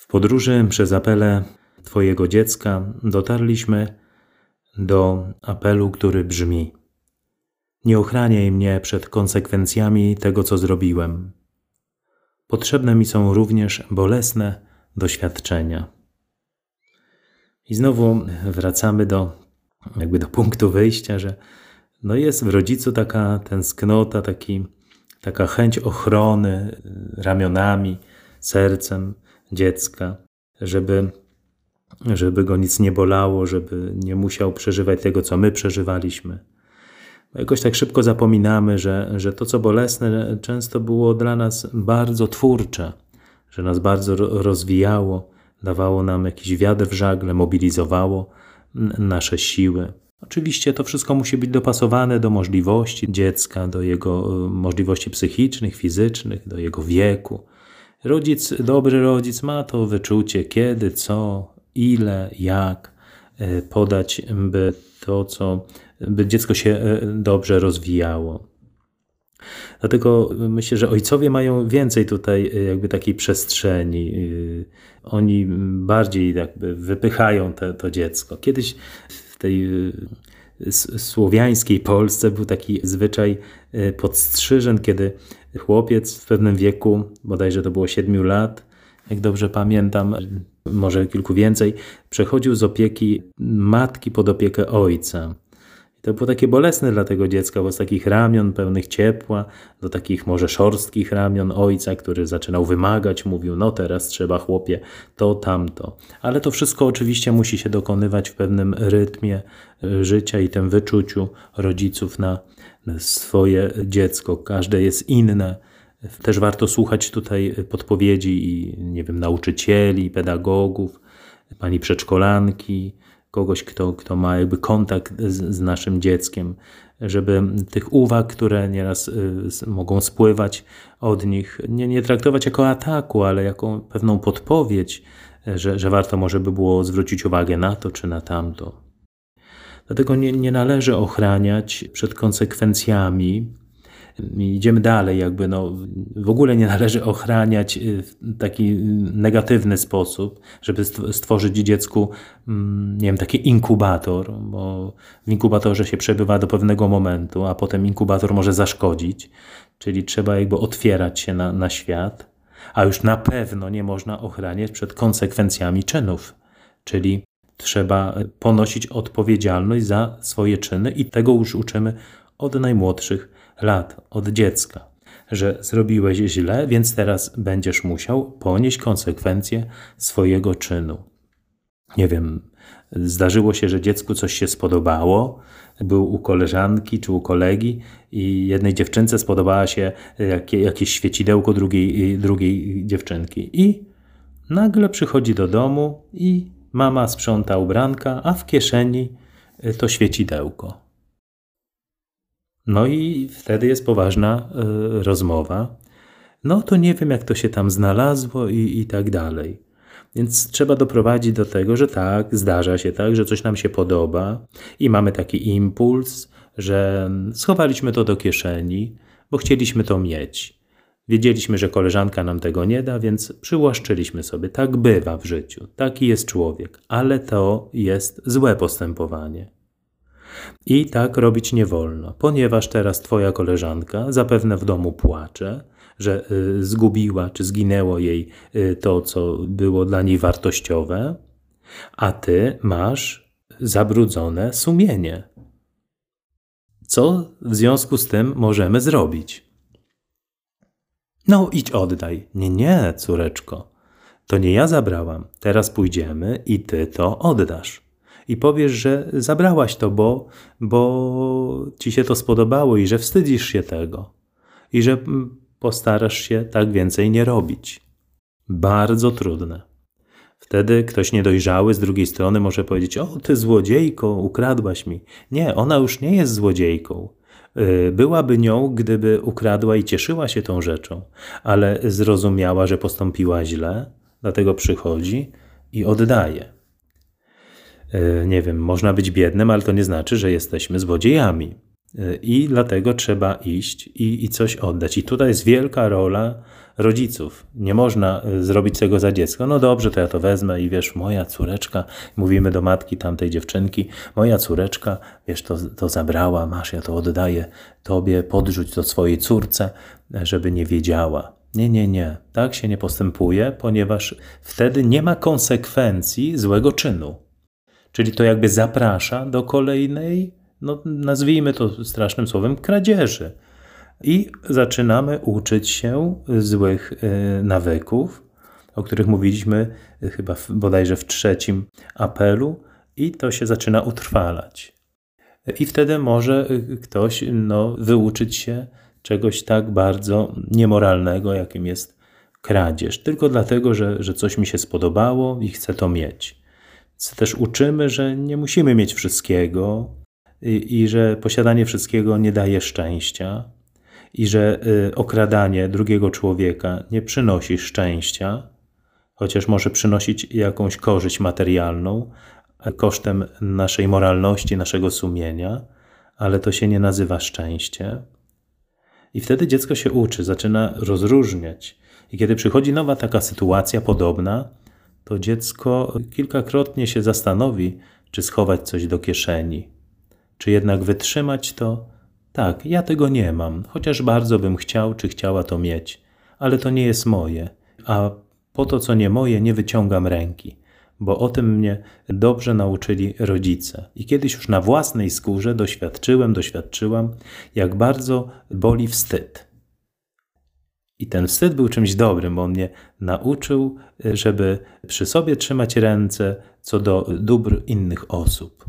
W podróży przez apele Twojego dziecka dotarliśmy do apelu, który brzmi: Nie ochraniaj mnie przed konsekwencjami tego, co zrobiłem. Potrzebne mi są również bolesne doświadczenia. I znowu wracamy do, jakby do punktu wyjścia, że no jest w rodzicu taka tęsknota, taki, taka chęć ochrony ramionami, sercem dziecka, żeby, żeby go nic nie bolało, żeby nie musiał przeżywać tego, co my przeżywaliśmy. Jakoś tak szybko zapominamy, że, że to, co bolesne, często było dla nas bardzo twórcze, że nas bardzo rozwijało, dawało nam jakiś wiatr w żagle, mobilizowało nasze siły. Oczywiście to wszystko musi być dopasowane do możliwości dziecka, do jego e, możliwości psychicznych, fizycznych, do jego wieku. Rodzic, dobry rodzic ma to wyczucie, kiedy, co, ile, jak e, podać, by to, co, by dziecko się e, dobrze rozwijało. Dlatego myślę, że ojcowie mają więcej tutaj e, jakby takiej przestrzeni. Oni bardziej jakby wypychają te, to dziecko. Kiedyś w tej słowiańskiej Polsce był taki zwyczaj podstrzyżen, kiedy chłopiec w pewnym wieku, bodajże to było 7 lat, jak dobrze pamiętam, może kilku więcej, przechodził z opieki matki pod opiekę ojca. I to było takie bolesne dla tego dziecka, bo z takich ramion pełnych ciepła do takich może szorstkich ramion ojca, który zaczynał wymagać, mówił: No, teraz trzeba chłopie to, tamto. Ale to wszystko oczywiście musi się dokonywać w pewnym rytmie y, życia i tym wyczuciu rodziców na swoje dziecko. Każde jest inne. Też warto słuchać tutaj podpowiedzi i nie wiem, nauczycieli, pedagogów, pani przedszkolanki, kogoś, kto, kto ma jakby kontakt z, z naszym dzieckiem, żeby tych uwag, które nieraz y, mogą spływać od nich, nie, nie traktować jako ataku, ale jako pewną podpowiedź, że, że warto może by było zwrócić uwagę na to czy na tamto. Dlatego nie, nie należy ochraniać przed konsekwencjami. Idziemy dalej, jakby no, w ogóle nie należy ochraniać y, w taki negatywny sposób, żeby stworzyć dziecku, mm, nie wiem, taki inkubator, bo w inkubatorze się przebywa do pewnego momentu, a potem inkubator może zaszkodzić, czyli trzeba jakby otwierać się na, na świat, a już na pewno nie można ochraniać przed konsekwencjami czynów, czyli trzeba ponosić odpowiedzialność za swoje czyny i tego już uczymy od najmłodszych lat, od dziecka, że zrobiłeś źle, więc teraz będziesz musiał ponieść konsekwencje swojego czynu. Nie wiem, zdarzyło się, że dziecku coś się spodobało, był u koleżanki czy u kolegi i jednej dziewczynce spodobała się jakieś świecidełko drugiej, drugiej dziewczynki i nagle przychodzi do domu i Mama sprząta ubranka, a w kieszeni to świecidełko. No i wtedy jest poważna y, rozmowa. No to nie wiem, jak to się tam znalazło i, i tak dalej. Więc trzeba doprowadzić do tego, że tak, zdarza się tak, że coś nam się podoba i mamy taki impuls, że schowaliśmy to do kieszeni, bo chcieliśmy to mieć. Wiedzieliśmy, że koleżanka nam tego nie da, więc przyłaszczyliśmy sobie. Tak bywa w życiu, taki jest człowiek, ale to jest złe postępowanie. I tak robić nie wolno, ponieważ teraz Twoja koleżanka zapewne w domu płacze, że y, zgubiła czy zginęło jej y, to, co było dla niej wartościowe, a Ty masz zabrudzone sumienie. Co w związku z tym możemy zrobić? No, idź oddaj. Nie, nie, córeczko. To nie ja zabrałam. Teraz pójdziemy i ty to oddasz. I powiesz, że zabrałaś to, bo, bo ci się to spodobało i że wstydzisz się tego. I że mm, postarasz się tak więcej nie robić. Bardzo trudne. Wtedy ktoś niedojrzały z drugiej strony może powiedzieć: O, ty złodziejko, ukradłaś mi. Nie, ona już nie jest złodziejką. Y, byłaby nią, gdyby ukradła i cieszyła się tą rzeczą, ale zrozumiała, że postąpiła źle, dlatego przychodzi i oddaje. Y, nie wiem, można być biednym, ale to nie znaczy, że jesteśmy złodziejami. I dlatego trzeba iść i, i coś oddać. I tutaj jest wielka rola rodziców. Nie można y, zrobić tego za dziecko. No dobrze, to ja to wezmę i wiesz, moja córeczka, mówimy do matki tamtej dziewczynki, moja córeczka, wiesz, to, to zabrała, masz, ja to oddaję tobie, podrzuć to swojej córce, żeby nie wiedziała. Nie, nie, nie. Tak się nie postępuje, ponieważ wtedy nie ma konsekwencji złego czynu. Czyli to jakby zaprasza do kolejnej, no nazwijmy to strasznym słowem, kradzieży. I zaczynamy uczyć się złych e, nawyków, o których mówiliśmy e, chyba bodajże w trzecim apelu, i to się zaczyna utrwalać. I wtedy może e, ktoś no, wyuczyć się czegoś tak bardzo niemoralnego, jakim jest kradzież, tylko dlatego, że, że coś mi się spodobało i chcę to mieć. Więc też uczymy, że nie musimy mieć wszystkiego i, i że posiadanie wszystkiego nie daje szczęścia, i że y, okradanie drugiego człowieka nie przynosi szczęścia, chociaż może przynosić jakąś korzyść materialną kosztem naszej moralności, naszego sumienia, ale to się nie nazywa szczęście. I wtedy dziecko się uczy, zaczyna rozróżniać. I kiedy przychodzi nowa taka sytuacja podobna, to dziecko kilkakrotnie się zastanowi, czy schować coś do kieszeni, czy jednak wytrzymać to tak, ja tego nie mam, chociaż bardzo bym chciał czy chciała to mieć, ale to nie jest moje, a po to, co nie moje, nie wyciągam ręki, bo o tym mnie dobrze nauczyli rodzice. I kiedyś już na własnej skórze doświadczyłem, doświadczyłam, jak bardzo boli wstyd. I ten wstyd był czymś dobrym, bo on mnie nauczył, żeby przy sobie trzymać ręce co do dóbr innych osób.